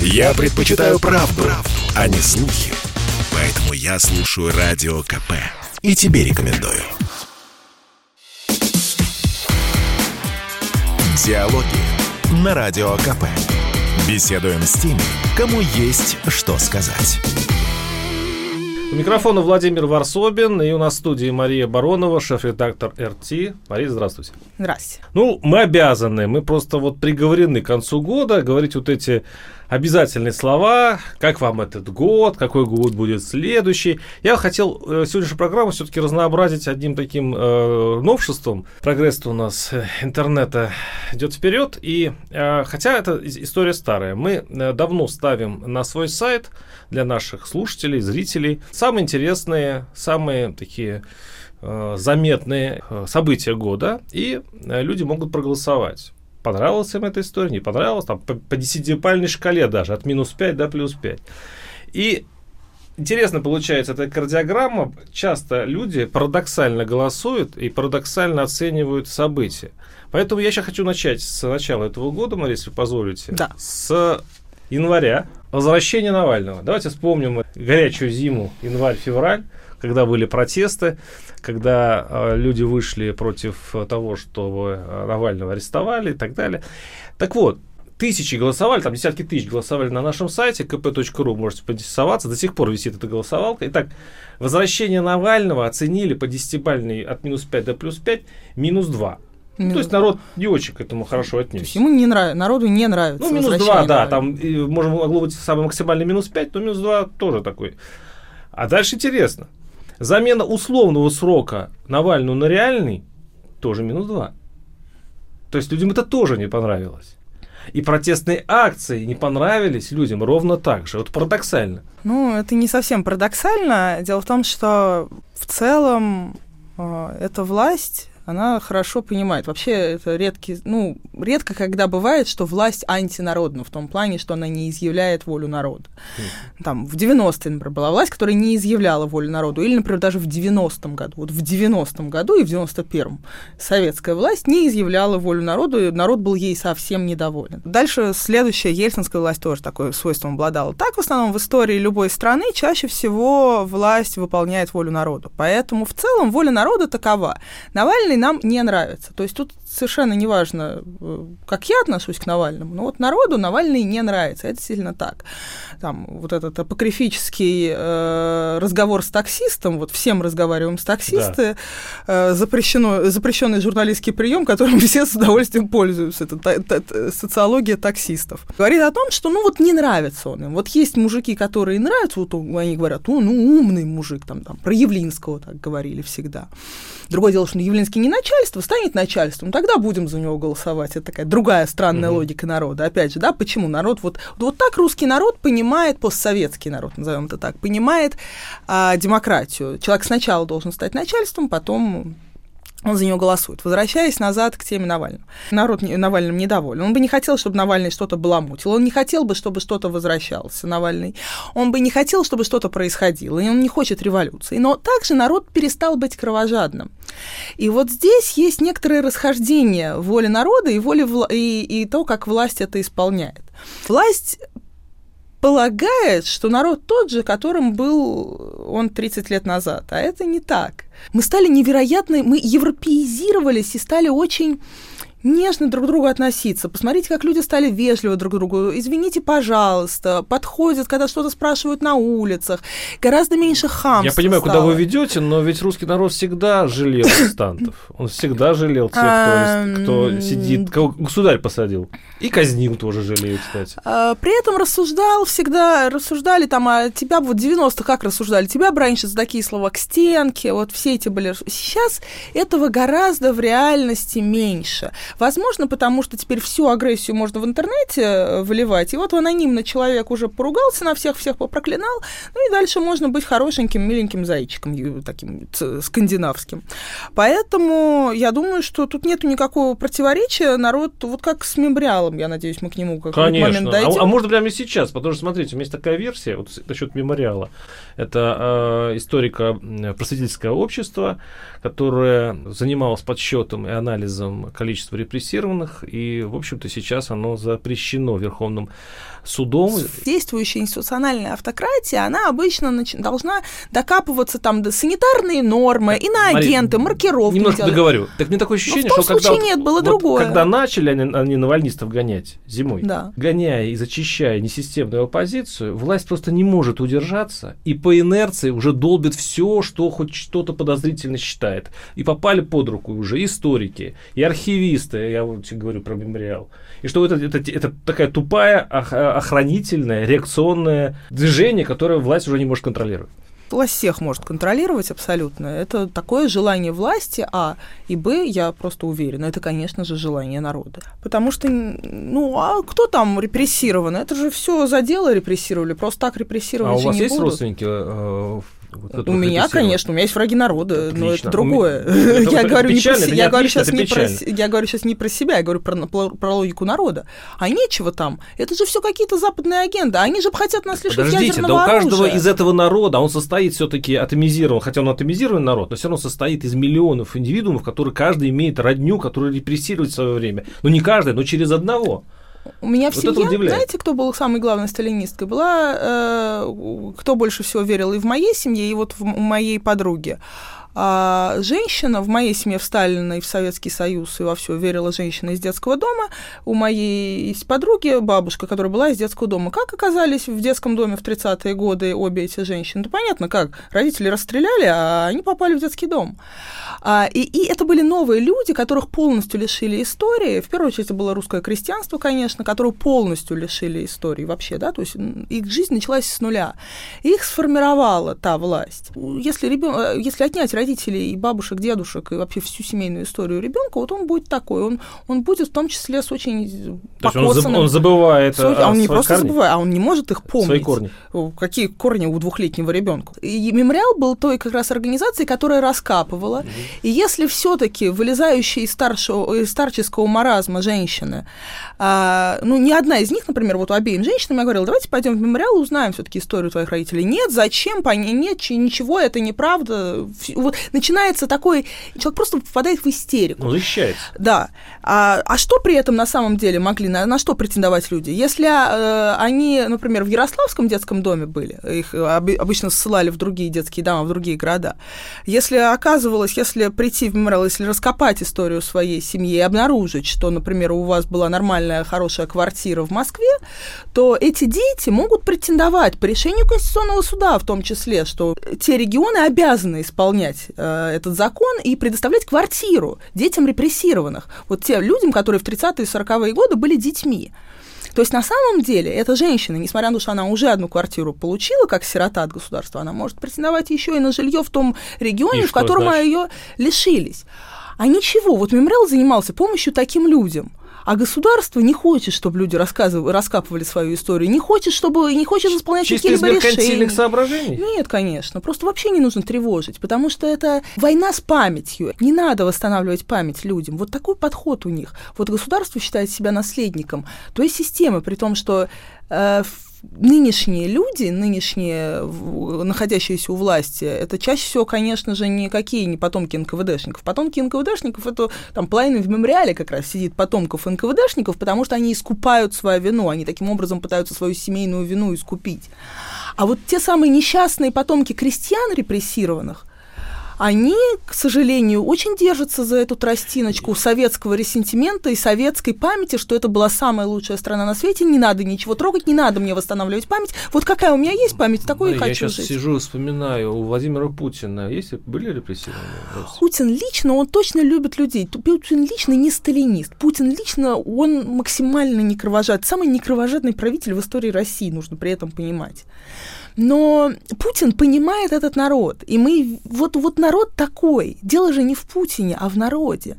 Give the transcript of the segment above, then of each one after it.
Я предпочитаю правду, правду, а не слухи. Поэтому я слушаю Радио КП. И тебе рекомендую. Диалоги на Радио КП. Беседуем с теми, кому есть что сказать. У микрофона Владимир Варсобин, и у нас в студии Мария Баронова, шеф-редактор РТ. Мария, здравствуйте. Здрасте. Ну, мы обязаны, мы просто вот приговорены к концу года говорить вот эти обязательные слова, как вам этот год, какой год будет следующий. Я хотел э, сегодняшнюю программу все-таки разнообразить одним таким э, новшеством. Прогресс у нас э, интернета идет вперед, и э, хотя это история старая, мы э, давно ставим на свой сайт для наших слушателей, зрителей самые интересные, самые такие э, заметные события года, и люди могут проголосовать понравилась им эта история, не понравилась, там по, по десятипальной шкале даже, от минус 5 до плюс 5. И интересно получается эта кардиограмма, часто люди парадоксально голосуют и парадоксально оценивают события. Поэтому я сейчас хочу начать с начала этого года, Мария, если позволите. Да. С января. Возвращение Навального. Давайте вспомним горячую зиму, январь-февраль когда были протесты, когда э, люди вышли против того, чтобы э, Навального арестовали и так далее. Так вот, тысячи голосовали, там десятки тысяч голосовали на нашем сайте kp.ru, можете поинтересоваться, до сих пор висит эта голосовалка. Итак, возвращение Навального оценили по десятибальной от минус 5 до плюс 5, минус 2. Ну, то есть народ не очень к этому хорошо отнесся. То есть ему не нравится, народу не нравится. Ну, минус 2, да, там и, может, могло быть самый максимальный минус 5, но минус 2 тоже такой. А дальше интересно. Замена условного срока Навального на реальный тоже минус 2. То есть людям это тоже не понравилось. И протестные акции не понравились людям ровно так же. Вот парадоксально. Ну, это не совсем парадоксально. Дело в том, что в целом э, эта власть она хорошо понимает. Вообще это редкий, ну, редко когда бывает, что власть антинародна, в том плане, что она не изъявляет волю народа. Mm. Там в 90-е, например, была власть, которая не изъявляла волю народу, или, например, даже в 90-м году. Вот в 90-м году и в 91-м советская власть не изъявляла волю народу, и народ был ей совсем недоволен. Дальше следующая ельцинская власть тоже такое свойством обладала. Так, в основном, в истории любой страны чаще всего власть выполняет волю народа. Поэтому в целом воля народа такова. Навальный Навальный нам не нравится. То есть тут совершенно неважно, э, как я отношусь к Навальному, но вот народу Навальный не нравится. Это сильно так. Там вот этот апокрифический э, разговор с таксистом, вот всем разговариваем с таксисты, да. э, запрещено, запрещенный журналистский прием, которым все с удовольствием пользуются. Это та, та, социология таксистов. Говорит о том, что ну вот не нравится он им. Вот есть мужики, которые нравятся, вот они говорят, ну, ну умный мужик, там, там, про Явлинского так говорили всегда. Другое дело, что Явлинский не начальство, станет начальством, тогда будем за него голосовать. Это такая другая странная угу. логика народа. Опять же, да, почему народ вот, вот так русский народ понимает, постсоветский народ, назовем это так, понимает а, демократию. Человек сначала должен стать начальством, потом он за нее голосует. Возвращаясь назад к теме Навального. Народ Навальным недоволен. Он бы не хотел, чтобы Навальный что-то баламутил. Он не хотел бы, чтобы что-то возвращалось, Навальный. Он бы не хотел, чтобы что-то происходило. И он не хочет революции. Но также народ перестал быть кровожадным. И вот здесь есть некоторое расхождение воли народа и, воли вла- и, и то, как власть это исполняет. Власть полагает, что народ тот же, которым был он 30 лет назад. А это не так. Мы стали невероятно, мы европеизировались и стали очень нежно друг к другу относиться. Посмотрите, как люди стали вежливы друг к другу. Извините, пожалуйста. Подходят, когда что-то спрашивают на улицах. Гораздо меньше хамства Я понимаю, стало. куда вы ведете, но ведь русский народ всегда жалел арестантов. Он всегда жалел тех, кто, кто сидит, кого государь посадил. И казнил тоже жалею, кстати. А, при этом рассуждал всегда, рассуждали там, а тебя вот 90 как рассуждали? Тебя бы раньше за такие слова к стенке, вот все эти были... Сейчас этого гораздо в реальности меньше. Возможно, потому что теперь всю агрессию можно в интернете э, выливать, и вот анонимно человек уже поругался на всех, всех попроклинал, ну и дальше можно быть хорошеньким, миленьким зайчиком, таким скандинавским. Поэтому я думаю, что тут нет никакого противоречия. Народ, вот как с мемориалом, я надеюсь, мы к нему как Конечно. момент дойдем. А, а может прямо сейчас, потому что, смотрите, у меня есть такая версия вот насчет мемориала. Это э, историко-просветительское общество, которое занималось подсчетом и анализом количества репрессированных, и, в общем-то, сейчас оно запрещено Верховным судом. Действующая институциональная автократия, она обычно нач... должна докапываться там до санитарные нормы, иноагенты, маркировки. Немножко делать. договорю. Так мне такое ощущение, что когда... нет, было вот другое. Когда начали они, они навальнистов гонять зимой, Да. гоняя и зачищая несистемную оппозицию, власть просто не может удержаться и по инерции уже долбит все, что хоть что-то подозрительно считает. И попали под руку уже историки, и архивисты, я вот тебе говорю про мемориал. И что это, это, это такая тупая ох- охранительное, реакционное движение, которое власть уже не может контролировать. Власть всех может контролировать абсолютно. Это такое желание власти, а. И б, я просто уверена, это, конечно же, желание народа. Потому что, ну, а кто там репрессирован? Это же все за дело репрессировали, просто так А репрессировать у вас не есть будут. родственники? э, вот У меня, конечно, у меня есть враги народа, но Отлично. это другое. Это- Я это говорю не про печально, не я говорю сейчас не про я говорю сейчас не про себя, я говорю про про про логику народа. А нечего там. Это же все какие-то западные агенды. Они же хотят нас лишить Подождите, да ядерного у каждого оружия. из этого народа, он состоит все-таки атомизирован, хотя он атомизированный народ, но все равно состоит из миллионов индивидуумов, которые каждый имеет родню, которую репрессирует в свое время. Ну не каждый, но через одного. У меня в Вот семье, знаете, кто был самой главной сталинисткой? Была, э, кто больше всего верил и в моей семье, и вот в, моей подруги. А, женщина в моей семье в Сталина и в Советский Союз и во все верила женщина из детского дома. У моей подруги бабушка, которая была из детского дома. Как оказались в детском доме в 30-е годы обе эти женщины? Да понятно, как. Родители расстреляли, а они попали в детский дом. А, и, и это были новые люди, которых полностью лишили истории. В первую очередь это было русское крестьянство, конечно, которое полностью лишили истории вообще, да, то есть их жизнь началась с нуля. Их сформировала та власть. Если, ребё- э, если отнять родителей и бабушек, дедушек, и вообще всю семейную историю ребенка, вот он будет такой, он, он будет в том числе с очень То есть он, заб- он забывает о а он не просто корнях, забывает, а он не может их помнить. свои корни. Какие корни у двухлетнего ребенка? И мемориал был той как раз организацией, которая раскапывала. И если все-таки вылезающие из, старшего, из старческого маразма женщины, а, ну, ни одна из них, например, вот у обеим женщинам я говорила, давайте пойдем в мемориал, узнаем все-таки историю твоих родителей. Нет, зачем, нет, ничего, это неправда. Вот начинается такой, человек просто впадает в истерику. Он защищается. Да. А, а что при этом на самом деле могли, на, на что претендовать люди? Если э, они, например, в Ярославском детском доме были, их оби- обычно ссылали в другие детские дома, в другие города, если оказывалось, если прийти в мемориал, если раскопать историю своей семьи и обнаружить, что, например, у вас была нормальная, хорошая квартира в Москве, то эти дети могут претендовать по решению Конституционного суда, в том числе, что те регионы обязаны исполнять э, этот закон и предоставлять квартиру детям репрессированных. Вот тем людям, которые в 30-е и 40-е годы были детьми. То есть на самом деле эта женщина, несмотря на то, что она уже одну квартиру получила как сирота от государства, она может претендовать еще и на жилье в том регионе, И в котором ее лишились. А ничего, вот мемориал занимался помощью таким людям. А государство не хочет, чтобы люди рассказывали, раскапывали свою историю, не хочет, чтобы не хочет исполнять Чисто из какие-либо решения. соображений. Нет, конечно. Просто вообще не нужно тревожить, потому что это война с памятью. Не надо восстанавливать память людям. Вот такой подход у них. Вот государство считает себя наследником той системы, при том, что э, нынешние люди, нынешние, находящиеся у власти, это чаще всего, конечно же, никакие не потомки НКВДшников. Потомки НКВДшников, это там половина в мемориале как раз сидит потомков НКВДшников, потому что они искупают свою вину, они таким образом пытаются свою семейную вину искупить. А вот те самые несчастные потомки крестьян репрессированных, они, к сожалению, очень держатся за эту тростиночку советского ресентимента и советской памяти, что это была самая лучшая страна на свете, не надо ничего трогать, не надо мне восстанавливать память. Вот какая у меня есть память, такой и я хочу сейчас жить. сижу и вспоминаю, у Владимира Путина есть, были репрессированные? родственники? Путин лично, он точно любит людей. Путин лично не сталинист. Путин лично, он максимально не кровожадный. Самый некровожадный правитель в истории России, нужно при этом понимать. Но Путин понимает этот народ. И мы... Вот, вот народ такой. Дело же не в Путине, а в народе.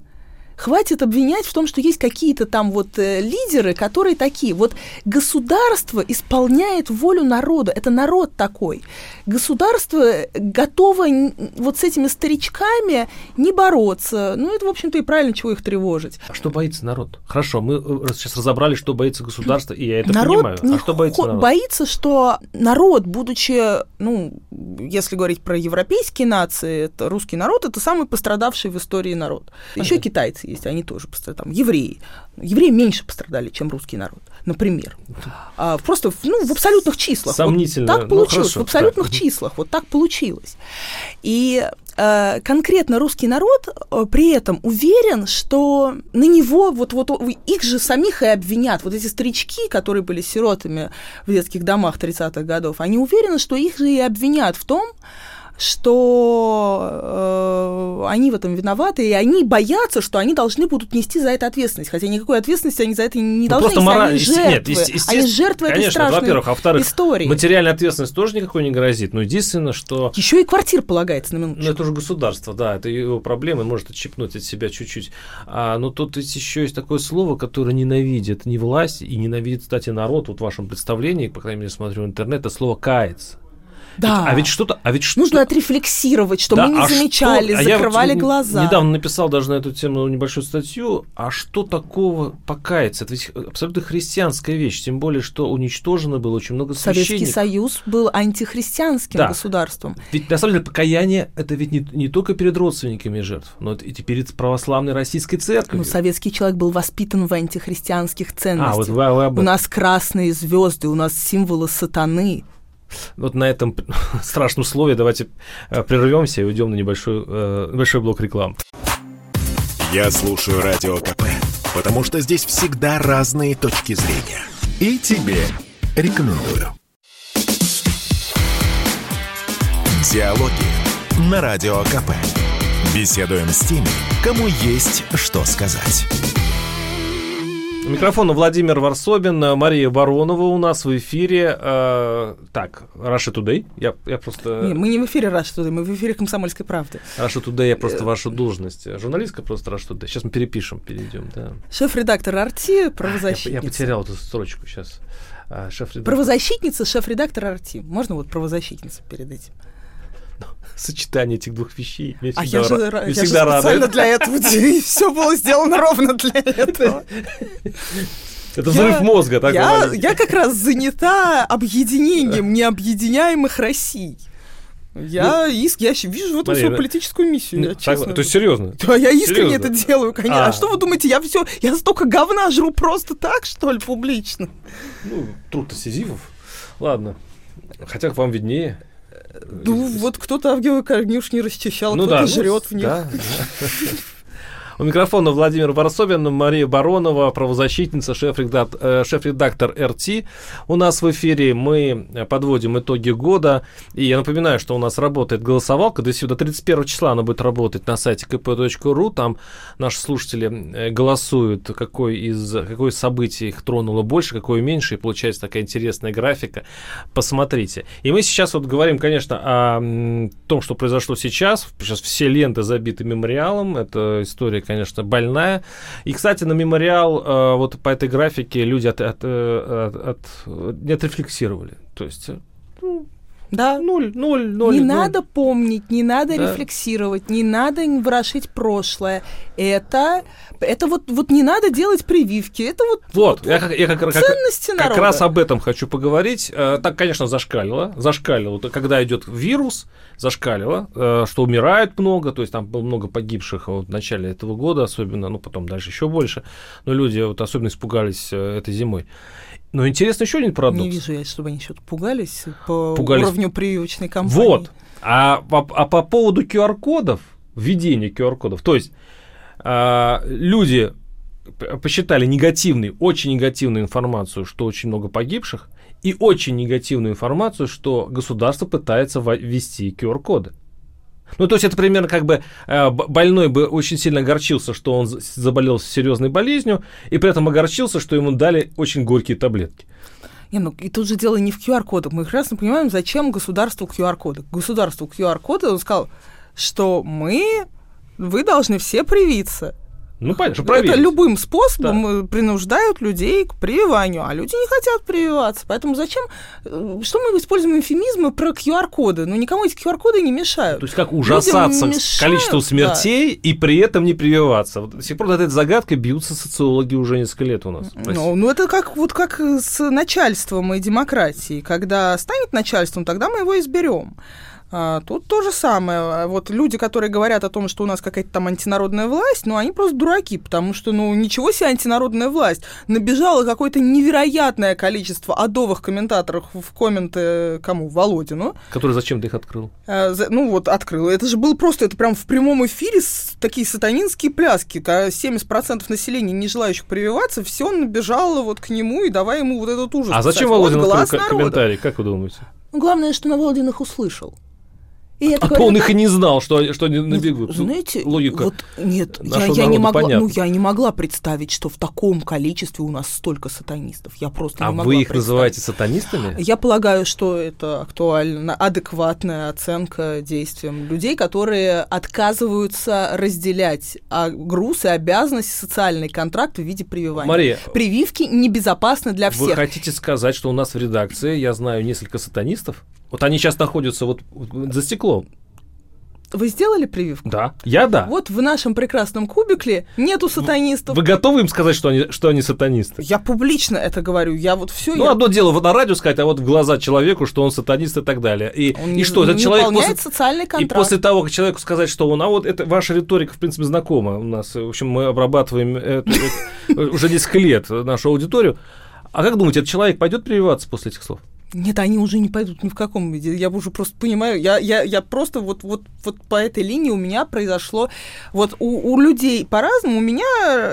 Хватит обвинять в том, что есть какие-то там вот э, лидеры, которые такие. Вот государство исполняет волю народа. Это народ такой. Государство готово н- вот с этими старичками не бороться. Ну, это, в общем-то, и правильно, чего их тревожить. А что боится народ? Хорошо, мы э, сейчас разобрали, что боится государство, и я это народ понимаю. не А что боится народ? боится, что народ, будучи, ну, если говорить про европейские нации, это русский народ, это самый пострадавший в истории народ. Еще китайцы есть, они тоже пострадали, там, евреи. Евреи меньше пострадали, чем русский народ, например. А, просто ну, в абсолютных числах. Сомнительно. Вот так Ну, получилось, хорошо, в абсолютных так. числах, вот так получилось. И э, конкретно русский народ э, при этом уверен, что на него вот, вот их же самих и обвинят. Вот эти старички, которые были сиротами в детских домах 30-х годов, они уверены, что их же и обвинят в том, что э, они в этом виноваты, и они боятся, что они должны будут нести за это ответственность. Хотя никакой ответственности они за это не Ну, должны просто нести, мораль- они жертвы. нет, есте- они жертвы этой конечно, страшной во-первых, а во-вторых, истории. Материальная ответственность тоже никакой не грозит. Но единственное, что Еще и квартир полагается на минуточку. Ну, это уже государство, да, это его проблемы, может отщипнуть от себя чуть-чуть. А, но тут ведь еще есть такое слово, которое ненавидит не власть и ненавидит, кстати, народ. Вот в вашем представлении, по крайней мере, смотрю интернет, это слово кается. Да. А ведь что-то, а ведь что Нужно отрефлексировать, что Да, мы не а что- замечали, а я вот закрывали н- глаза. Недавно написал даже на эту тему небольшую статью. А что такого покаяться? Это ведь абсолютно христианская вещь. Тем более, что уничтожено было очень много Советский священников. Союз был антихристианским Да. государством. Ведь на самом деле покаяние это ведь не, не только перед родственниками жертв, но и перед православной российской церковью. Но советский человек был воспитан в антихристианских ценностях. а, вот вы, вы об У нас красные звезды, у нас символы сатаны. Вот на этом страшном слове давайте э, прервемся и уйдем на небольшой, э, небольшой блок рекламы. Я слушаю Радио КП, потому что здесь всегда разные точки зрения. И тебе рекомендую. Диалоги на Радио КП. Беседуем с теми, кому есть что сказать. У микрофона Владимир Варсобин, э, Мария Баронова у нас в эфире. Э, так, Russia Today. Я, я просто... Не, мы не в эфире «Раш Today», мы в эфире «Комсомольской правды». Russia Today, я просто вашу должность. Журналистка просто Russia Today. Сейчас мы перепишем, перейдем, да. Шеф-редактор «Арти», Я, правозащитница. я потерял эту строчку сейчас. А, шеф-редактор. Правозащитница, шеф-редактор «Арти». Можно вот правозащитница перед этим? Сочетание этих двух вещей. Меня А всегда я же, ра- я же всегда специально радует. для этого, все было сделано ровно для этого. Это взрыв Я- мозга, так я, я как раз занята объединением необъединяемых Россий. Я, иск, я вижу в этом свою политическую миссию, я Ну, честно. согла- То есть серьезно? Да, я искренне Серьезно? это делаю, конечно. А. А. что вы думаете, я все, я столько говна жру просто так, что ли, публично? Ну, труд-то Сизифов. Ладно. Хотя вам виднее. Ну, вот кто-то Авгиевы конюш не расчищал, Ну кто-то да, жрет в них. да, да. У микрофона Владимир Варсобин, Мария Баронова, правозащитница, шеф-редак- э, шеф-редактор РТ. У нас в эфире мы э, подводим итоги года. И я напоминаю, что у нас работает голосовалка. До сюда 31 числа она будет работать на сайте kp.ru. Там наши слушатели э, голосуют, какой из, какое из событий их тронуло больше, какое меньше. И получается такая интересная графика. Посмотрите. И мы сейчас вот говорим, конечно, о том, что произошло сейчас. Сейчас все ленты забиты мемориалом. Это история, конечно, больная. И, кстати, на мемориал э, вот по этой графике люди от, от, э, от- от- не отрефлексировали. То есть э, Да. ноль, ноль, ноль. не ноль. надо помнить, не надо Да. рефлексировать, не надо ворошить прошлое. Это, это вот, вот не надо делать прививки. Это вот, Вот, я как, я как, как- ценности как народа. раз об этом хочу поговорить. Э, Так, конечно, зашкалило. Зашкалило. Вот Когда идет вирус, зашкалило, э, что умирает много, то есть там было много погибших вот в начале этого года, особенно, ну, потом дальше еще больше. Но люди вот особенно испугались э, этой зимой. Но интересно еще один парадокс. Не вижу я, чтобы они что-то пугались по Пугались. уровню прививочной кампании. Вот. А по, а по поводу QR-кодов, введения QR-кодов, то есть а, люди посчитали негативной, очень негативную информацию, что очень много погибших, и очень негативную информацию, что государство пытается ввести QR-коды. Ну, то есть это примерно как бы э, больной бы очень сильно огорчился, что он заболел серьезной болезнью, и при этом огорчился, что ему дали очень горькие таблетки. Не, ну и тут же дело не в QR-кодах. Мы прекрасно понимаем, зачем государству QR-коды. Государству QR-коды, он сказал, что мы, вы должны все привиться. Ну, понятно, что Это проверить. любым способом э, принуждают людей к прививанию, а люди не хотят прививаться. Поэтому зачем? э, Что мы используем эфемизмы про QR-коды? Ну, никому эти QR-коды не мешают. То есть как ужасаться мешают, количеству да. смертей и при этом не прививаться. Вот до сих пор над этой загадкой бьются социологи уже несколько лет у нас. Ну, ну, это как вот как с начальством и демократией. Когда станет начальством, тогда мы его изберем. А, тут то же самое. А Вот люди, которые говорят о том, что у нас какая-то там антинародная власть, ну, они просто дураки, потому что, ну, ничего себе антинародная власть. Набежало какое-то невероятное количество адовых комментаторов в комменты кому? Володину. Который зачем-то их открыл. А, за- ну, вот, открыл. Это же было просто, это прям в прямом эфире с- такие сатанинские пляски. Когда 70% населения, не желающих прививаться, все набежало вот к нему и давай ему вот этот ужас. А писать. зачем Вот Володин открыл народа. комментарий? Как вы думаете? Ну, главное, что на Володин их услышал. И А такая, то он их и не знал, что, что они Ну, набегут. Знаете, Логика. вот нет, я, я не могла, понятна. ну я не могла представить, что в таком количестве у нас столько сатанистов. Я просто а не могла вы их называете сатанистами? Я полагаю, что это актуально, адекватная оценка действиям людей, которые отказываются разделять а, груз и обязанность, социальный контракт в виде прививания. Мария, Прививки небезопасны для вы всех. хотите сказать, что у нас в редакции, я знаю несколько сатанистов? Вот они сейчас находятся вот за стеклом. Вы сделали прививку? Да. Я да. Вот в нашем прекрасном кубикле нету сатанистов. Вы готовы им сказать, что они, что они сатанисты? Я публично это говорю. Я вот все. Ну, одно дело вот на радио сказать, а вот в глаза человеку, что он сатанист и так далее. И, Он и что, этот человек после, социальный И контракт. после того, как человеку сказать, что он, а вот это ваша риторика, в принципе, знакома у нас. В общем, мы обрабатываем это- это уже несколько лет нашу аудиторию. А как думаете, этот человек пойдет прививаться после этих слов? Нет, они уже не пойдут ни в каком виде. Я уже просто понимаю, я, я, я просто вот, вот, вот по этой линии у меня произошло... Вот у, у людей по-разному, у меня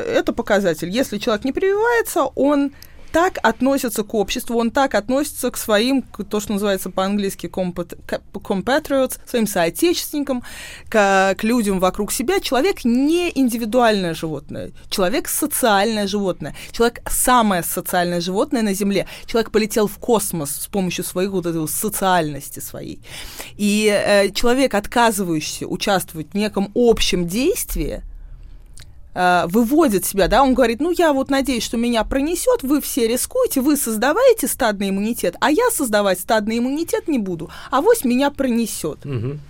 это показатель. Если человек не прививается, он так относится к обществу, он так относится к своим, то, что называется по-английски compatriots, своим соотечественникам, к, к людям вокруг себя. Человек не индивидуальное животное, человек социальное животное, человек самое социальное животное на Земле. Человек полетел в космос с помощью своей вот этой социальности своей. И э, человек, отказывающийся участвовать в неком общем действии, э, выводит себя, да, он говорит, ну я вот надеюсь, что меня пронесет, вы все рискуете, вы создаваете стадный иммунитет, а я создавать стадный иммунитет не буду, а вось меня пронесет. Мгм.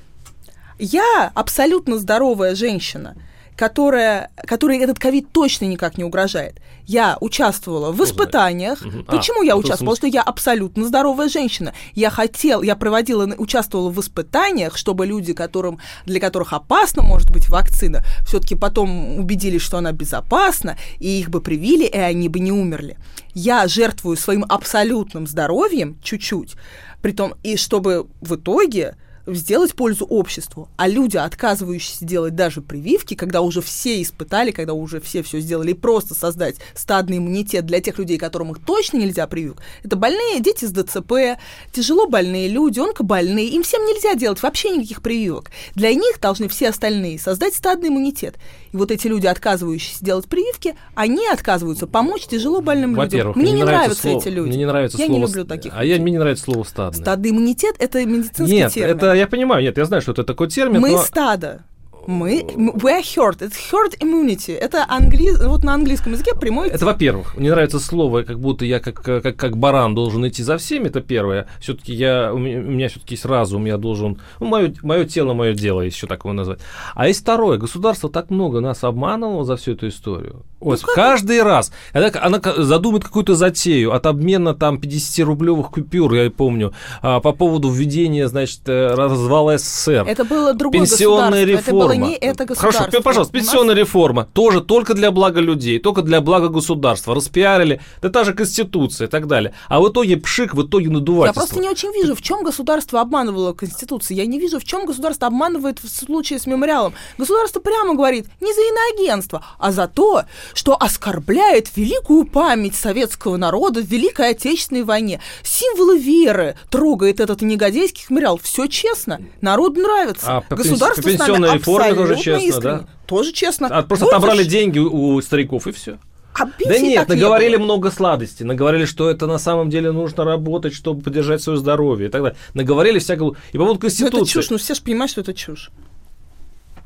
Я абсолютно здоровая женщина, которая, которой этот ковид точно никак не угрожает. Я участвовала в испытаниях. А, Почему я в этом участвовала? Потому что я абсолютно здоровая женщина. Я хотела, я проводила, участвовала в испытаниях, чтобы люди, которым, для которых опасна может быть вакцина, все-таки потом убедились, что она безопасна, и их бы привили, и они бы не умерли. Я жертвую своим абсолютным здоровьем чуть-чуть, притом, и чтобы в итоге сделать пользу обществу. А люди, отказывающиеся делать даже прививки, когда уже все испытали, когда уже все все сделали, просто создать стадный иммунитет для тех людей, которым их точно нельзя прививок, это больные дети с ДЦП, тяжело больные люди, онкобольные, им всем нельзя делать вообще никаких прививок. Для них должны все остальные создать стадный иммунитет. И вот эти люди, отказывающиеся делать прививки, они отказываются помочь тяжело больным людям. Во-первых, Мне не нравятся слово- эти люди. Мне не нравится Я слово... не люблю таких А я, мне не нравится слово «стадный». Стадный иммунитет – это медицинский Нет, термин. это я понимаю, нет, я знаю, что это такой термин, Мы но... стадо. Мы, we are herd. Это herd immunity. Это англи... вот на английском языке прямой Это, во-первых, мне нравится слово, как будто я как, как, как баран должен идти за всеми, это первое. Все-таки я, у меня, меня все-таки есть разум, я должен, ну, мое, мое тело, мое дело, еще так его назвать. А есть второе, государство так много нас обманывало за всю эту историю. Вот, каждый раз, когда она ка- задумает какую-то затею от обмена там 50-рублевых купюр, я помню, а, по поводу введения, значит, э, развала СССР. Это было другое Пенсионная государство. Реформа. Не это государство. Хорошо, пожалуйста, У нас- пенсионная реформа тоже только для блага людей, только для блага государства. Распиарили, да та же Конституция и так далее. А в итоге пшик, в итоге Я надувательство. просто не очень вижу, в чем государство обманывало Конституцию. Я не вижу, в чем государство обманывает в случае с мемориалом. Государство прямо говорит не за иноагентство, а за то, что оскорбляет великую память советского народа в Великой Отечественной войне. Символы веры трогает этот негодяйский мемориал. Все честно. Народу нравится. А Государство с нами пенсионной реформе тоже абсолютно честно, да? искренне. Тоже честно. А, просто Будешь- отобрали деньги у, стариков и все. А Да нет, наговорили было. много сладостей, наговорили, что это на самом деле нужно работать, чтобы поддержать свое здоровье и так далее. Наговорили всякого... И по поводу Ну, Конституции. это чушь, ну все же понимают, что это чушь.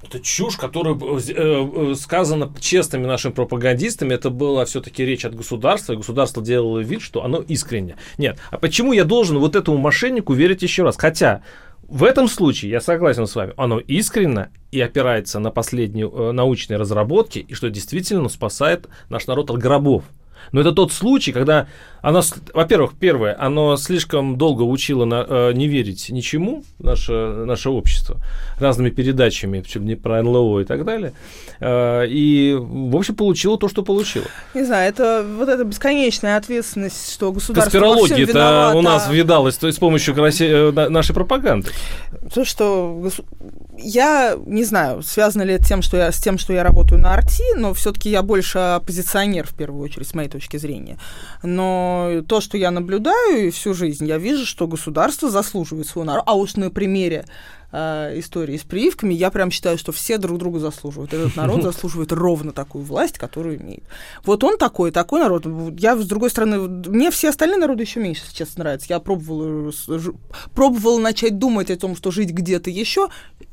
Это чушь, которая э, э, сказана честными нашими пропагандистами. Это была все-таки речь от государства, и государство делало вид, что оно искренне. Нет, а почему я должен вот этому мошеннику верить еще раз? Хотя в этом случае, я согласен с вами, оно искренно и опирается на последние э, научные разработки, и что действительно спасает наш народ от гробов. Но это тот случай, когда оно, во-первых, первое, оно слишком долго учило на, э, не верить ничему, наше, наше общество, разными передачами, причем не про НЛО и так далее. Э, и, в общем, получило то, что получило. Не знаю, это вот эта бесконечная ответственность, что государство Конспирология это у нас видалось то есть, с помощью э, нашей пропаганды. То, что я не знаю, связано ли это тем, что я, с тем, что я работаю на арти, но все-таки я больше оппозиционер в первую очередь, с моей точки зрения. Но то, что я наблюдаю всю жизнь, я вижу, что государство заслуживает своего народа. А уж на примере э, истории с прививками, я прям считаю, что все друг друга заслуживают. Этот народ заслуживает ровно такую власть, которую имеет. Вот он такой, такой народ. Я, с другой стороны, мне все остальные народы еще меньше, честно, нравятся. Я пробовала, пробовала начать думать о том, что жить где-то еще,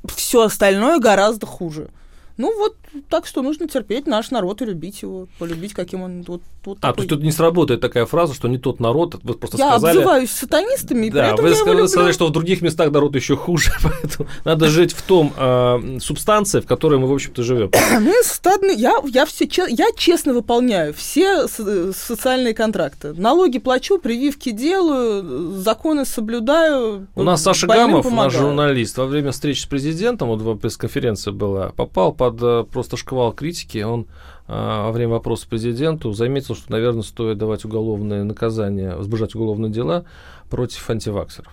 все остальное гораздо хуже. Ну вот, так что нужно терпеть наш народ и любить его, полюбить, каким он вот, вот А, то такой. есть тут не сработает такая фраза, что не тот народ, вы просто я сказали... обзываюсь сатанистами, и при Да, этом вы я его сказали, люблю. сказали, что в других местах народ еще хуже, поэтому надо жить в том э, субстанции, в которой мы, в общем-то, живем. Мы стадные, я, я, все, я честно выполняю все со- социальные контракты. Налоги плачу, прививки делаю, законы соблюдаю. У нас Саша Гамов, наш помогаю. журналист, во время встречи с президентом, вот в пресс-конференции была, попал под э, просто шквал критики. Он э, во время вопроса президенту заметил, что, наверное, стоит давать уголовное наказание, возбуждать уголовные дела против антиваксеров.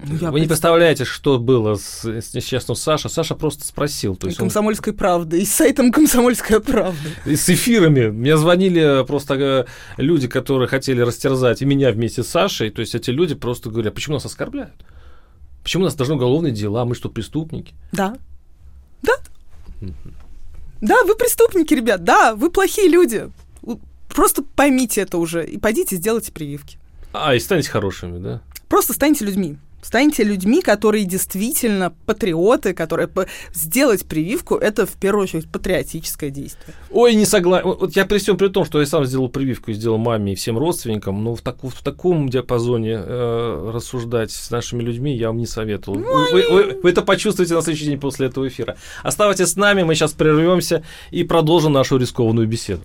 Ну, я Вы не пред- представляете, что было с, с несчастным Сашей. Саша просто спросил. То и есть он комсомольской правды, и с сайтом комсомольская правда. И с эфирами. Мне звонили просто э, люди, которые хотели растерзать и меня вместе с Сашей. То есть эти люди просто говорят, почему нас оскорбляют? Почему у нас должны уголовные дела? Мы что, преступники? Да. Да. Да, вы преступники, ребят. Да, вы плохие люди. Просто поймите это уже и пойдите сделайте прививки. А, и станете хорошими, да? Просто станьте людьми. Станьте людьми, которые действительно патриоты, которые по- сделать прививку это в первую очередь патриотическое действие. Ой, не согласен. Вот я при всем при том, что я сам сделал прививку и сделал маме и всем родственникам, но в, таку- в таком диапазоне э, рассуждать с нашими людьми я вам не советовал. вы, вы- вы- вы это почувствуете на следующий день после этого эфира. Оставайтесь с нами, мы сейчас прервемся и продолжим нашу рискованную беседу.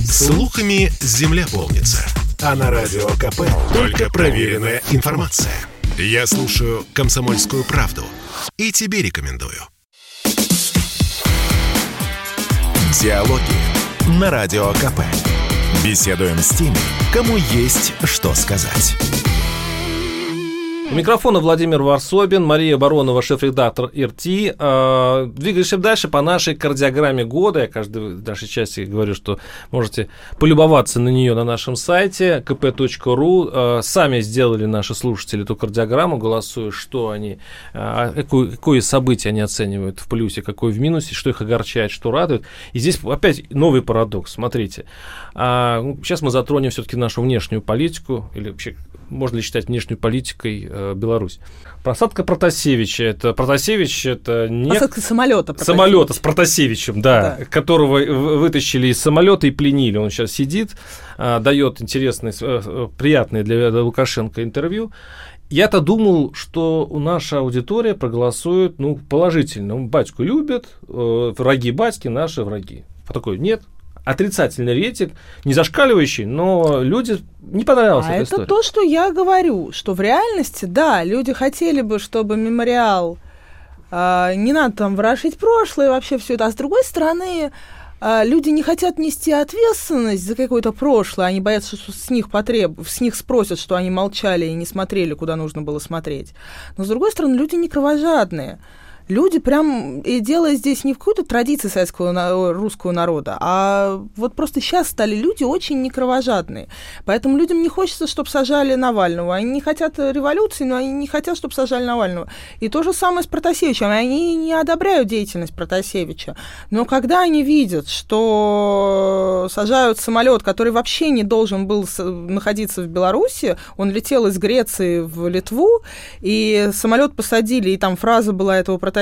Слухами земля полнится. А на радио КП только проверенная информация. Я слушаю «Комсомольскую правду» и тебе рекомендую. Диалоги на Радио КП. Беседуем с теми, кому есть что сказать. У микрофона Владимир Варсобин, Мария Баронова, шеф-редактор РТ. Э, Двигаемся дальше по нашей кардиограмме года. Я каждой нашей части говорю, что можете полюбоваться на нее на нашем сайте kp.ru. Э, Сами сделали наши слушатели эту кардиограмму, голосуя, что они, э, какое, какое событие они оценивают в плюсе, какое в минусе, что их огорчает, что радует. И здесь опять новый парадокс. Смотрите, А, ну, сейчас мы затронем все-таки нашу внешнюю политику, или вообще можно ли считать внешней политикой э, Беларусь. Просадка Протасевича. Это Протасевич это не Посадка самолета. самолета с Протасевичем, да, Да. которого вытащили из самолета и пленили. Он сейчас сидит, а, дает интересные, э, э, приятные для Лукашенко интервью. Я-то думал, что наша аудитория проголосует ну, положительно. Батьку любит, э, враги батьки наши враги. Такой, нет, отрицательный рейтинг, не зашкаливающий, но люди не понравилась А это история. то, что я говорю, что в реальности, да, люди хотели бы, чтобы мемориал а, не надо там ворошить прошлое, вообще все это. А с другой стороны, а, люди не хотят нести ответственность за какое-то прошлое, они боятся, что с них потреб... с них спросят, что они молчали и не смотрели, куда нужно было смотреть. Но с другой стороны, люди не кровожадные. Люди прям, и дело здесь не в какой-то традиции советского на- русского народа, а вот просто сейчас стали люди очень не кровожадные. Поэтому людям не хочется, чтобы сажали Навального. Они не хотят революции, но они не хотят, чтобы сажали Навального. И то же самое с Протасевичем. Они не одобряют деятельность Протасевича. Но когда они видят, что сажают самолет, который вообще не должен был находиться в Беларуси, он летел из Греции в Литву, и самолет посадили, и там фраза была этого Протасевича,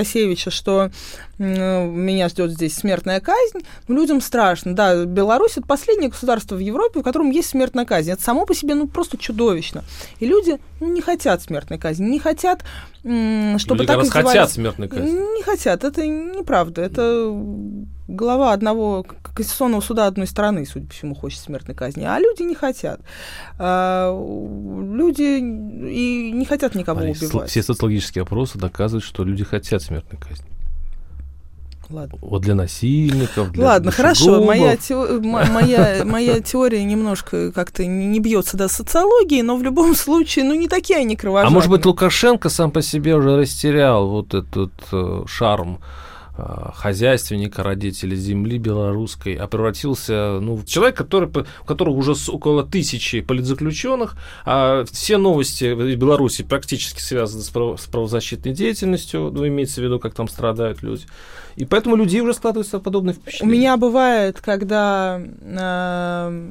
что м, меня ждет здесь смертная казнь. Ну, людям страшно. Да, Беларусь это последнее государство в Европе, в котором есть смертная казнь. Это само по себе ну просто чудовищно. И люди ну, не хотят смертной казни, не хотят, чтобы Люди так раз хотят смертной казни. Не хотят, это неправда. Это глава одного конституционного суда одной страны, судя по всему, хочет смертной казни, а люди не хотят. А, люди и не хотят никого Смотри, убивать. Все социологические опросы доказывают, что люди хотят смертной казни. Ладно. Вот для насильников, для Ладно, хорошо. Моя, моя, моя теория немножко как-то не бьется до социологии, но в любом случае, ну, не такие они А кровожадные. может быть, Лукашенко сам по себе уже растерял вот этот э, шарм хозяйственника, родителя земли белорусской, а превратился ну, в человека, который, у которого уже около тысячи политзаключенных, а все новости в Беларуси практически связаны с, право- с правозащитной деятельностью, ну, имеется в виду, как там страдают люди. И поэтому у людей уже складывается подобное У впечатление. меня бывает, когда э,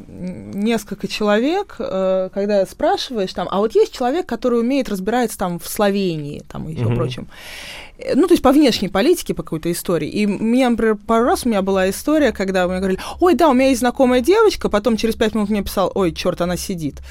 несколько человек, э, когда спрашиваешь там, а вот есть человек, который умеет разбираться там в Словении, там и еще Мгм. прочем. Э, Ну, то есть по внешней политике, по какой-то истории. И меня, например, пару раз у меня была история, когда мне говорили, ой, да, у меня есть знакомая девочка, потом через пять минут мне писал, ой, черт, она сидит.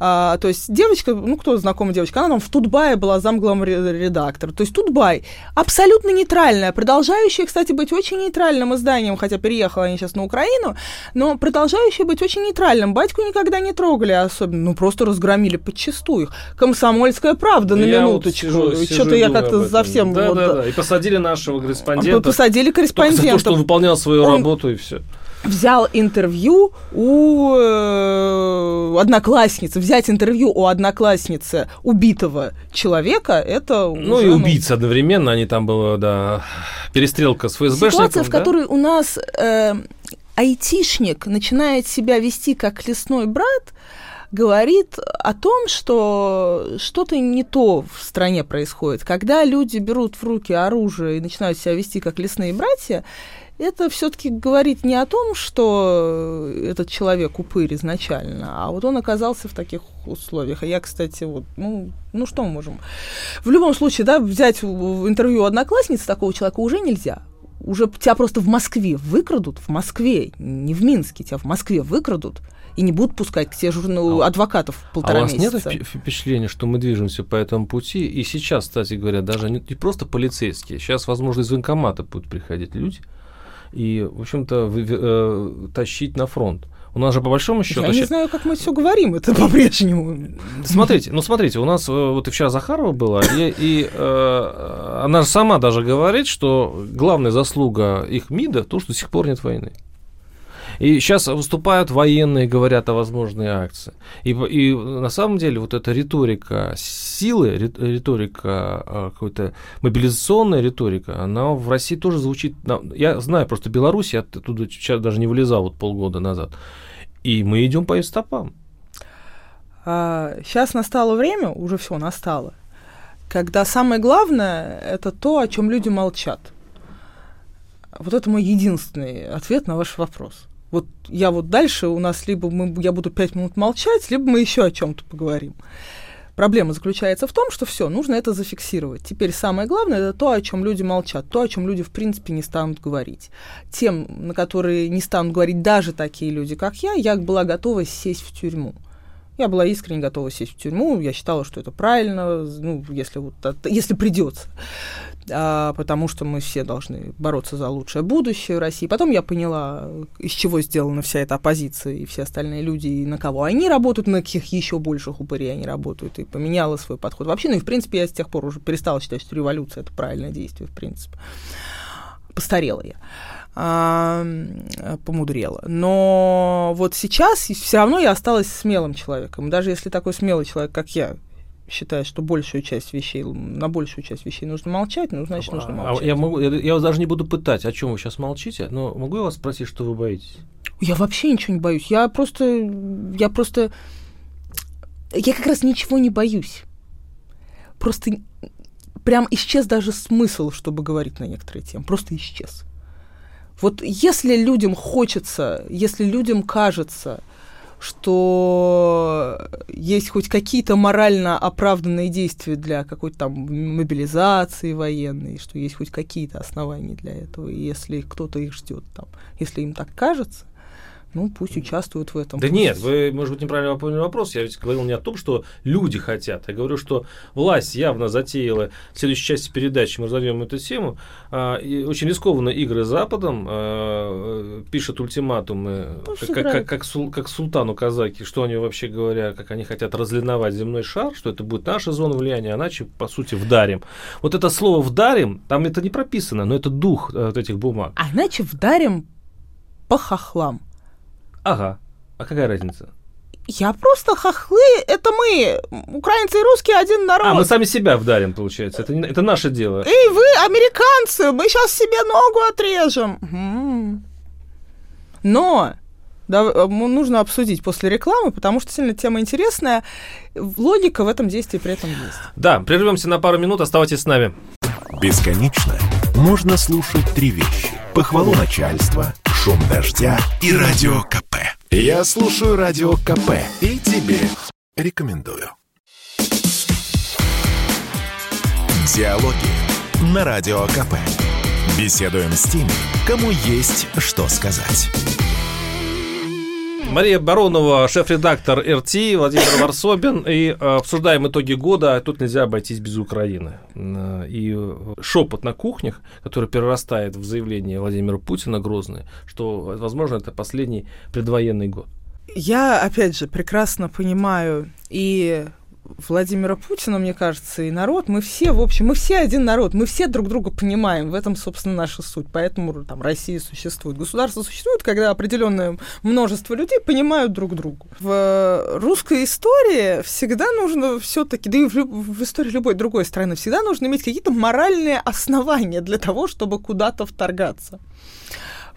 А, то есть девочка, ну кто знакомая девочка, она там в Тутбае была замглавным ре- редактора. То есть Тутбай абсолютно нейтральная, продолжающая, кстати, быть очень нейтральным изданием, хотя переехала они сейчас на Украину, но продолжающая быть очень нейтральным. Батьку никогда не трогали особенно, ну просто разгромили подчистую их. Комсомольская правда на Я вот минуточку. сижу Что-то я как-то совсем... Да, вот, да, да. И посадили нашего корреспондента. Посадили только за то, что корреспондента. он выполнял свою Он- работу и все. взял интервью у э, одноклассницы. Взять интервью у одноклассницы убитого человека, это Ну уже, и убийцы одновременно, они там была, да, перестрелка с ФСБшником. Ситуация, в да? которой у нас э, айтишник начинает себя вести как лесной брат, говорит о том, что что-то не то в стране происходит. Когда люди берут в руки оружие и начинают себя вести как лесные братья, это все-таки говорит не о том, что этот человек упырь изначально, а вот он оказался в таких условиях. А я, кстати, вот, ну, ну что мы можем? В любом случае, да, взять интервью одноклассницы такого человека уже нельзя. Уже тебя просто в Москве выкрадут, в Москве, не в Минске, тебя в Москве выкрадут и не будут пускать к тебе журну, А- адвокатов А у полтора вас нет впечатления, что мы движемся по этому пути? И сейчас, кстати говоря, даже не, не просто полицейские. Сейчас, возможно, из военкомата будут приходить люди и, в общем-то, вы- э, тащить на фронт. У нас же по большому счету... Я не знаю, как мы все говорим, это по-прежнему. Смотрите, ну смотрите, у нас э, вот и вчера Захарова была, и, и, э, она же сама даже говорит, что главная заслуга их МИДа то, что до сих пор нет войны. И сейчас выступают военные, говорят о возможной акции. И, и на самом деле вот эта риторика силы, рит- риторика э, какой-то мобилизационная риторика, она в России тоже звучит. Я знаю просто Беларусь, я оттуда сейчас даже не вылезал вот полгода назад. И мы идем по их стопам. сейчас А, настало время, уже все настало, когда самое главное это то, о чем люди молчат. Вот это мой единственный ответ на ваш вопрос. Вот я вот дальше у нас либо мы, я буду пять минут молчать, либо мы еще о чем-то поговорим. Проблема заключается в том, что все, нужно это зафиксировать. Теперь самое главное это то, о чем люди молчат, то, о чем люди в принципе не станут говорить. Тем, на которые не станут говорить даже такие люди, как я, я была готова сесть в тюрьму. Я была искренне готова сесть в тюрьму. Я считала, что это правильно, ну, если, вот, от- если придется. А, потому что мы все должны бороться за лучшее будущее России. Потом я поняла, из чего сделана вся эта оппозиция и все остальные люди, и на кого они работают, на каких еще больших упырей они работают, и поменяла свой подход. Вообще, ну и в принципе я с тех пор уже перестала считать, что революция это правильное действие, в принципе. Постарела я а, помудрела. Но вот сейчас все равно я осталась смелым человеком. Даже если такой смелый человек, как я, считает, что большую часть вещей, на большую часть вещей нужно молчать, ну, значит, нужно А молчать. я, могу, я, я вас даже не буду пытать, о чем вы сейчас молчите, но могу я вас спросить, что вы боитесь? Я вообще ничего не боюсь. Я просто... Я просто... Я как раз ничего не боюсь. Просто прям исчез даже смысл, чтобы говорить на некоторые темы. Просто исчез. Вот если людям хочется, если людям кажется, что есть хоть какие-то морально оправданные действия для какой-то там мобилизации военной, что есть хоть какие-то основания для этого, если кто-то их ждет там, если им так кажется, ну, пусть участвуют в этом. Да пусть... нет, вы, может быть, неправильно поняли вопрос. Я ведь говорил не о том, что люди хотят. Я говорю, что власть явно затеяла в следующей части передачи, мы разовьем эту тему, а, и очень рискованно игры с Западом, а, пишет ультиматумы, Ну, как, как, как, как, сул- как султану казаки, что они вообще говоря, как они хотят разлиновать земной шар, что это будет наша зона влияния, иначе, по сути, вдарим. Вот это слово «вдарим», там это не прописано, но это дух э, вот этих бумаг. А иначе вдарим по хохлам. Ага. А какая разница? Я просто хохлы, это мы, украинцы и русские один народ. А, мы сами себя вдарим, получается. Это, это наше дело. Эй, вы, американцы, мы сейчас себе ногу отрежем. Но да, нужно обсудить после рекламы, потому что сильно тема интересная. Логика в этом действии при этом есть. Да, прервемся на пару минут, оставайтесь с нами. Бесконечно можно слушать три вещи. Похвалу начальства, шум дождя и радио КП. Я слушаю радио КП и тебе рекомендую. Диалоги на радио КП. Беседуем с теми, кому есть что сказать. Мария Баронова, шеф-редактор РТ, Владимир Варсобин. И э, обсуждаем итоги года. Тут нельзя обойтись без Украины. И э, шепот на кухнях, который перерастает в заявление Владимира Путина грозное, что, возможно, это последний предвоенный год. Я, опять же, прекрасно понимаю и Владимира Путина, мне кажется, и народ, мы все, в общем, мы все один народ, мы все друг друга понимаем, в этом, собственно, наша суть, поэтому там Россия существует. Государство существует, когда определенное множество людей понимают друг друга. В русской истории всегда нужно все-таки, да и в, в истории любой другой страны, всегда нужно иметь какие-то моральные основания для того, чтобы куда-то вторгаться.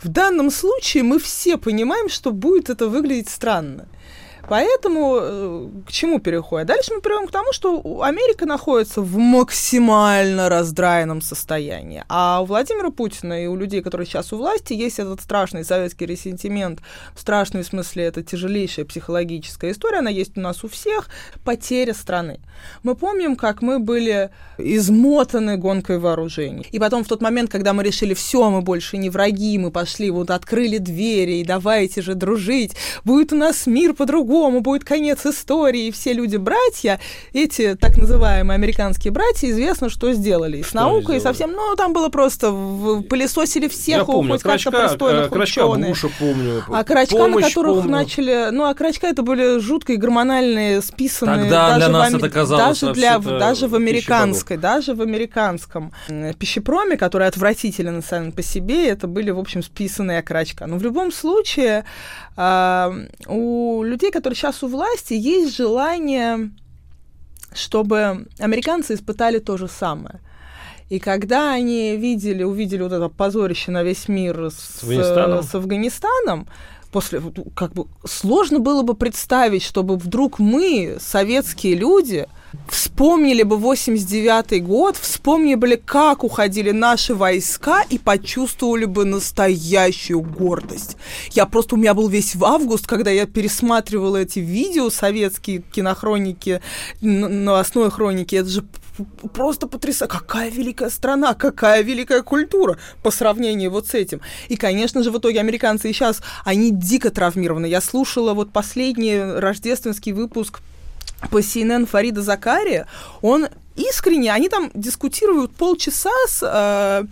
В данном случае мы все понимаем, что будет это выглядеть странно. Поэтому э, к чему переходим? Дальше мы перейдем к тому, что Америка находится в максимально раздраенном состоянии. А у Владимира Путина и у людей, которые сейчас у власти, есть этот страшный советский ресентимент. Страшный в смысле, это тяжелейшая психологическая история. Она есть у нас у всех. Потеря страны. Мы помним, как мы были измотаны гонкой вооружений. И потом в тот момент, когда мы решили, все, мы больше не враги, мы пошли, вот открыли двери, и давайте же дружить, будет у нас мир по-другому, будет конец истории, все люди братья, эти так называемые американские братья, известно, что сделали. И с Что наукой, совсем, ну, там было просто, в- пылесосили всех, Я помню, хоть как-то Крачка, э, Крачка ученых. Буша помню. А крачка, на которых помню. начали... Ну, а крачка это были жуткие гормональные, списанные... Тогда даже для в нас аме- это казалось даже, для, даже в американской, даже в американском пищепроме, который отвратителен сам по себе, это были, в общем, списанные окрачка. Но в любом случае у людей, которые сейчас у власти, есть желание, чтобы американцы испытали то же самое. И когда они видели, увидели вот это позорище на весь мир с, Афганистаном? с Афганистаном, после, как бы, сложно было бы представить, чтобы вдруг мы, советские люди, вспомнили бы 89-й год, вспомнили как уходили наши войска и почувствовали бы настоящую гордость. Я просто, у меня был весь в август, когда я пересматривала эти видео советские, кинохроники, новостной хроники, это же просто потрясающе. Какая великая страна, какая великая культура по сравнению вот с этим. И, конечно же, в итоге американцы и сейчас, они дико травмированы. Я слушала вот последний рождественский выпуск по CNN Фарида Закария, он искренне, они там дискутируют полчаса с э,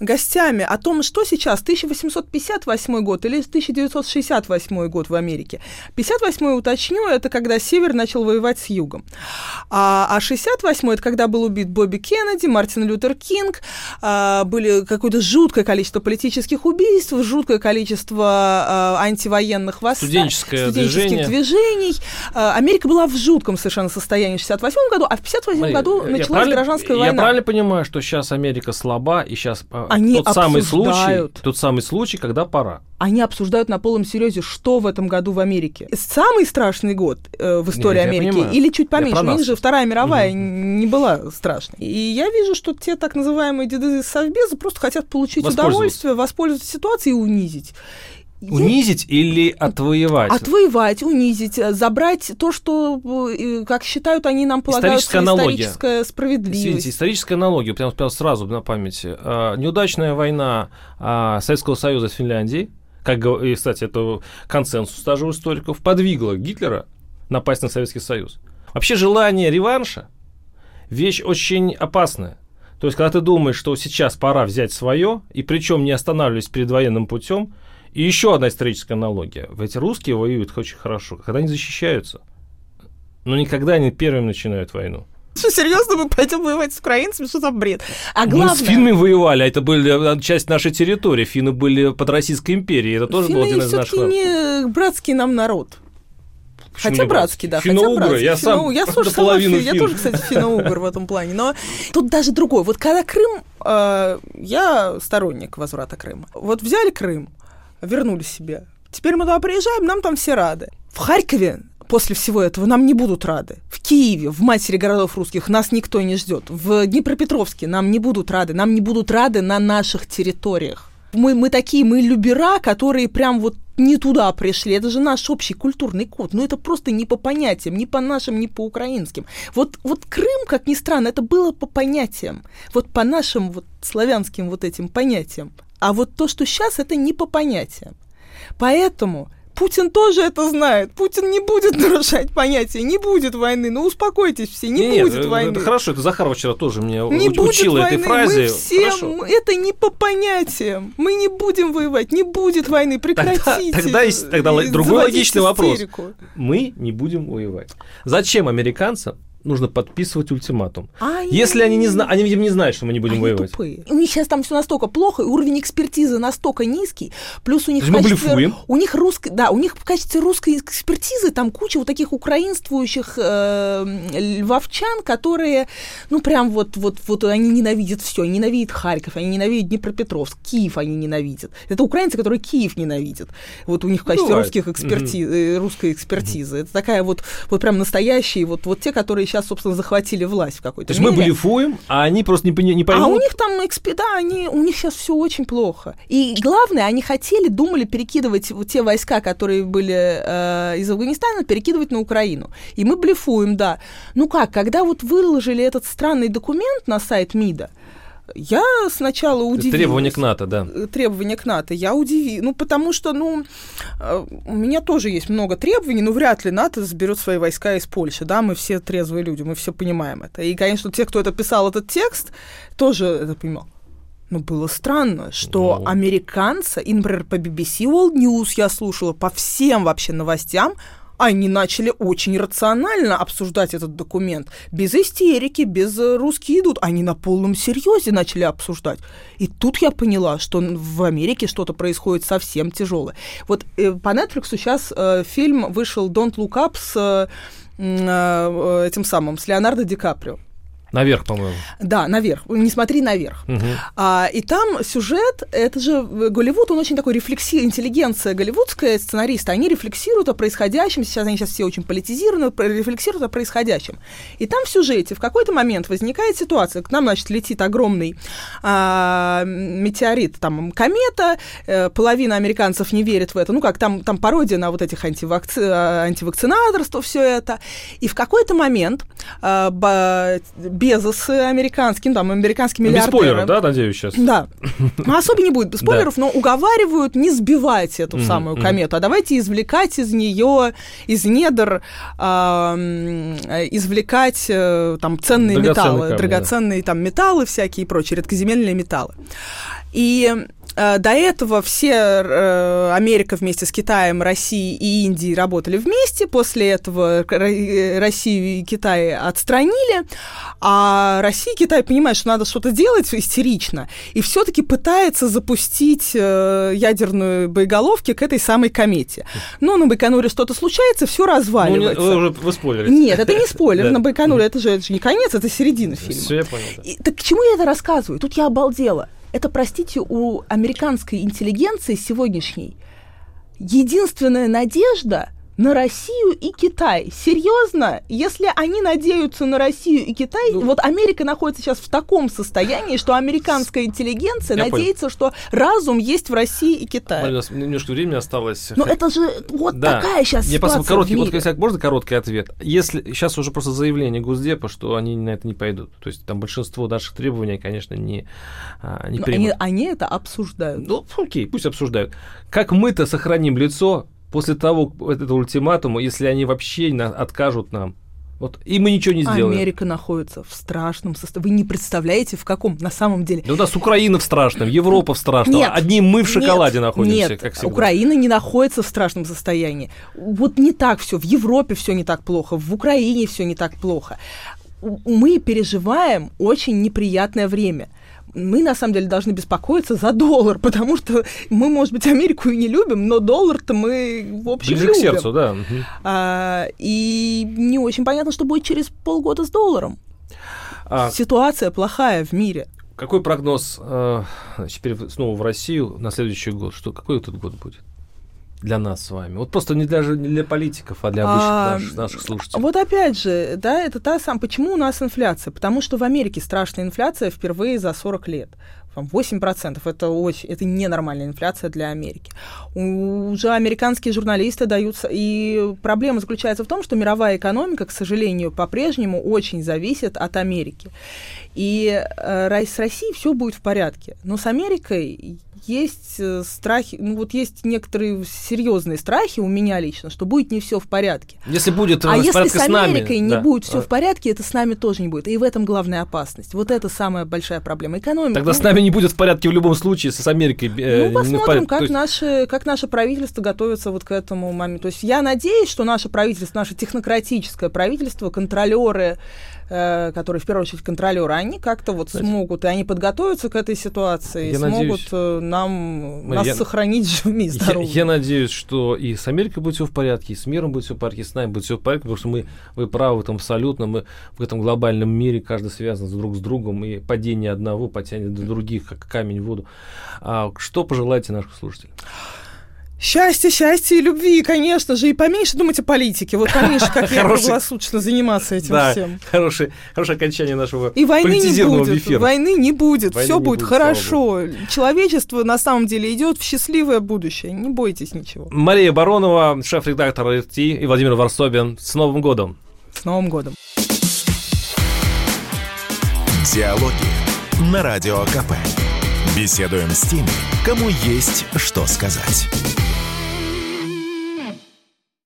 гостями о том, что сейчас 1858 год или 1968 год в Америке. 58 уточню, это когда Север начал воевать с Югом. А, а 68 это когда был убит Бобби Кеннеди, Мартин Лютер Кинг, а, были какое-то жуткое количество политических убийств, жуткое количество а, антивоенных восстаний, студенческих движение. движений. А, Америка была в жутком совершенно состоянии в 68 году, а в 58 Мария, году началась гражданская Я война. правильно понимаю, что сейчас Америка слаба, и сейчас а, Они тот самый случай, тот самый случай, когда пора. Они обсуждают на полном серьезе, что в этом году в Америке. Самый страшный год э, в истории Нет, я Америки, или чуть Я поменьше, про нас. ниже, Вторая мировая не была страшной. И я вижу, что те так называемые деды Совбеза просто хотят получить удовольствие, воспользоваться ситуацией и унизить. Я- Унизить или отвоевать? Отвоевать, унизить, э, забрать то, что, э, как считают они, нам полагают, Историческая аналогия. историческая справедливость. Извините, историческая аналогия, прям, прям сразу на памяти. А, неудачная война а, Советского Союза с Финляндией, как, и, кстати, это консенсус даже у историков, подвигло Гитлера напасть на Советский Союз. Вообще желание реванша – вещь очень опасная. То есть, когда ты думаешь, что сейчас пора взять свое, и причем не останавливаясь перед военным путем, и еще одна историческая аналогия. Ведь русские воюют очень хорошо, когда они защищаются. Но никогда они первыми начинают войну. Что, серьезно, мы пойдем воевать с украинцами? Что за бред? А главное... Мы с финнами воевали, а это были часть нашей территории. Финны были под Российской империей, это тоже Финны был один из наших... не братский нам народ. Почему хотя братский, да, хотя братский. Я сам я тоже сама фин. Я тоже, кстати, финно-угр в этом плане. Но тут даже другой. Вот когда Крым, э, я сторонник возврата Крыма. Вот взяли Крым, вернули себе. Теперь мы туда приезжаем, нам там все рады. В Харькове после всего этого нам не будут рады. В Киеве, в матери городов русских нас никто не ждет. В Днепропетровске нам не будут рады. Нам не будут рады на наших территориях. Мы, мы такие, мы любера, которые прям вот не туда пришли. Это же наш общий культурный код. Но это просто не по понятиям, ни по нашим, ни по украинским. Вот, вот Крым, как ни странно, это было по понятиям. Вот по нашим вот славянским вот этим понятиям. А вот то, что сейчас, это не по понятиям. Поэтому Путин тоже это знает. Путин не будет нарушать понятия, не будет войны. Ну успокойтесь все, не нет, будет это, войны. Это хорошо, это Захарова вчера тоже меня не учила будет этой фразе. Мы все, хорошо. это не по понятиям. Мы не будем воевать, не будет войны, прекратите. Тогда, тогда, есть, тогда другой логичный истерику. вопрос. Мы не будем воевать. Зачем американцам нужно подписывать ультиматум. А Если они не знают, они, видимо, не знают, что мы не будем они воевать. Тупые. У них сейчас там все настолько плохо, уровень экспертизы настолько низкий, плюс у них в качестве, мы у них русской, да, у них в качестве русской экспертизы там куча вот таких украинствующих э, львовчан, которые, ну прям вот вот вот они ненавидят все, они ненавидят Харьков, они ненавидят Днепропетровск, Киев они ненавидят. Это украинцы, которые Киев ненавидят. Вот у них в качестве Бывает. русских экспертиз, mm-hmm. русской экспертизы. Mm-hmm. Это такая вот вот прям настоящие вот вот те, которые сейчас, собственно, захватили власть в какой-то То мере. есть мы блефуем, а они просто не, не поймут? А у них там, да, они, у них сейчас все очень плохо. И главное, они хотели, думали перекидывать вот те войска, которые были э, из Афганистана, перекидывать на Украину. И мы блефуем, да. Ну как, когда вот выложили этот странный документ на сайт МИДа, я сначала удивилась. Требования к НАТО, да. Э, требования к НАТО. Я удивилась. Ну, потому что, ну, э, у меня тоже есть много требований, но вряд ли НАТО заберет свои войска из Польши, да, мы все трезвые люди, мы все понимаем это. И, конечно, те, кто это писал, этот текст, тоже это понимал. Но было странно, что ну... американцы, и, например, по BBC World News я слушала, по всем вообще новостям, они начали очень рационально обсуждать этот документ. Без истерики, без э, русские идут. Они на полном серьезе начали обсуждать. И тут я поняла, что в Америке что-то происходит совсем тяжелое. Вот э, по Netflix сейчас э, фильм вышел Don't Look Up с э, э, этим самым, с Леонардо Ди Каприо. Наверх, по-моему. Да, наверх. Не смотри наверх. Угу. А, и там сюжет, это же Голливуд, он очень такой рефлекси, интеллигенция голливудская, сценаристы, они рефлексируют о происходящем, сейчас они сейчас все очень политизированы, рефлексируют о происходящем. И там в сюжете в какой-то момент возникает ситуация, к нам, значит, летит огромный а, метеорит, там, комета, э, половина американцев не верит в это, ну, как там, там пародия на вот этих антивакци... антивакцинаторство, все это. И в какой-то момент а, Безос американским, там, американский миллиардер. Без спойлеров, да, надеюсь, сейчас? Да. Ну, особо не будет без спойлеров, но уговаривают не сбивать эту самую комету, а давайте извлекать из нее, из недр, извлекать э, там ценные металлы, драгоценные там металлы всякие и прочие, редкоземельные металлы. И Э, до этого все э, Америка вместе с Китаем, Россией и Индией работали вместе. После этого э, Россию и Китай отстранили. А Россия и Китай понимают, что надо что-то делать истерично. И все-таки пытается запустить ядерную боеголовки к этой самой комете. Но на Байконуре что-то случается, все разваливается. Ну, вы уже вы спойлерите. Нет, это не спойлер. На Байконуре это же, это же не конец, это середина фильма. Все, я понял. Так к чему я это рассказываю? Тут я обалдела это, простите, у американской интеллигенции сегодняшней единственная надежда на Россию и Китай. Серьезно? Если они надеются на Россию и Китай, ну, вот Америка находится сейчас в таком состоянии, что американская интеллигенция надеется, понял. что разум есть в России и Китае. Нас немножко времени осталось. Но это же вот да. такая сейчас Я ситуация короткий. Вот, если можно короткий ответ? Если сейчас уже просто заявление Госдепа, что они на это не пойдут. То есть там большинство наших требований, конечно, не, а, не примут. Они, они это обсуждают. Ну, окей, пусть обсуждают. Как мы-то сохраним лицо после того этого ультиматума, если они вообще откажут нам? Вот, и мы ничего не сделаем. Америка находится в страшном состоянии. Вы не представляете, в каком на самом деле. Да у нас Украина в страшном, Европа в страшном. Нет, Одни мы в шоколаде нет, находимся, нет, как всегда. Украина не находится в страшном состоянии. Вот не так все. В Европе все не так плохо, в Украине все не так плохо. Мы переживаем очень неприятное время мы на самом деле должны беспокоиться за доллар, потому что мы, может быть, Америку и не любим, но доллар-то мы, в общем, Ближе любим. к сердцу, да. А, и не очень понятно, что будет через полгода с долларом. А... Ситуация плохая в мире. Какой прогноз э, теперь снова в Россию на следующий год? Что, какой этот год будет? Для нас с вами? Вот просто не даже не для политиков, а для обычных а, наших, наших слушателей. Вот опять же, да, это та сам. Почему у нас инфляция? Потому что в Америке страшная инфляция впервые за 40 лет. 8% это очень, это ненормальная инфляция для Америки. Уже американские журналисты даются, и проблема заключается в том, что мировая экономика, к сожалению, по-прежнему очень зависит от Америки. И э, с Россией все будет в порядке. Но с Америкой есть э, страхи, ну вот есть некоторые серьезные страхи у меня лично, что будет не все в порядке. Если будет а если с Америкой не да. будет все а. в порядке, это с нами тоже не будет. И в этом главная опасность. Вот это самая большая проблема. Экономика. Тогда ну, с нами не будет в порядке в любом случае, с Америкой. Э, ну, посмотрим, как, есть... наше, как наше правительство готовится вот к этому моменту. То есть я надеюсь, что наше правительство, наше технократическое правительство, контролеры, э, которые в первую очередь контролеры, они как-то вот Знаете, смогут, и они подготовятся к этой ситуации, и смогут надеюсь, э, нам, нас я, сохранить живыми и здоровыми. Я, я надеюсь, что и с Америкой будет все в порядке, и с миром будет все в порядке, и с нами будет все в порядке, потому что мы, вы правы в этом абсолютно, мы в этом глобальном мире каждый связан друг с другом, и падение одного потянет до других, как камень в воду. А что пожелаете нашим слушателям? Счастье, счастье и любви, конечно же, и поменьше думать о политике. Вот поменьше, как я круглосуточно заниматься этим да, всем. Хорошее, хорошее окончание нашего И войны не будет, эфира. войны не будет, все будет, будет хорошо. Человечество на самом деле идет в счастливое будущее, не бойтесь ничего. Мария Баронова, шеф-редактор РТ, и Владимир Варсобин. С Новым годом! С Новым годом! Диалоги на Радио КП. Беседуем с теми, кому есть что сказать.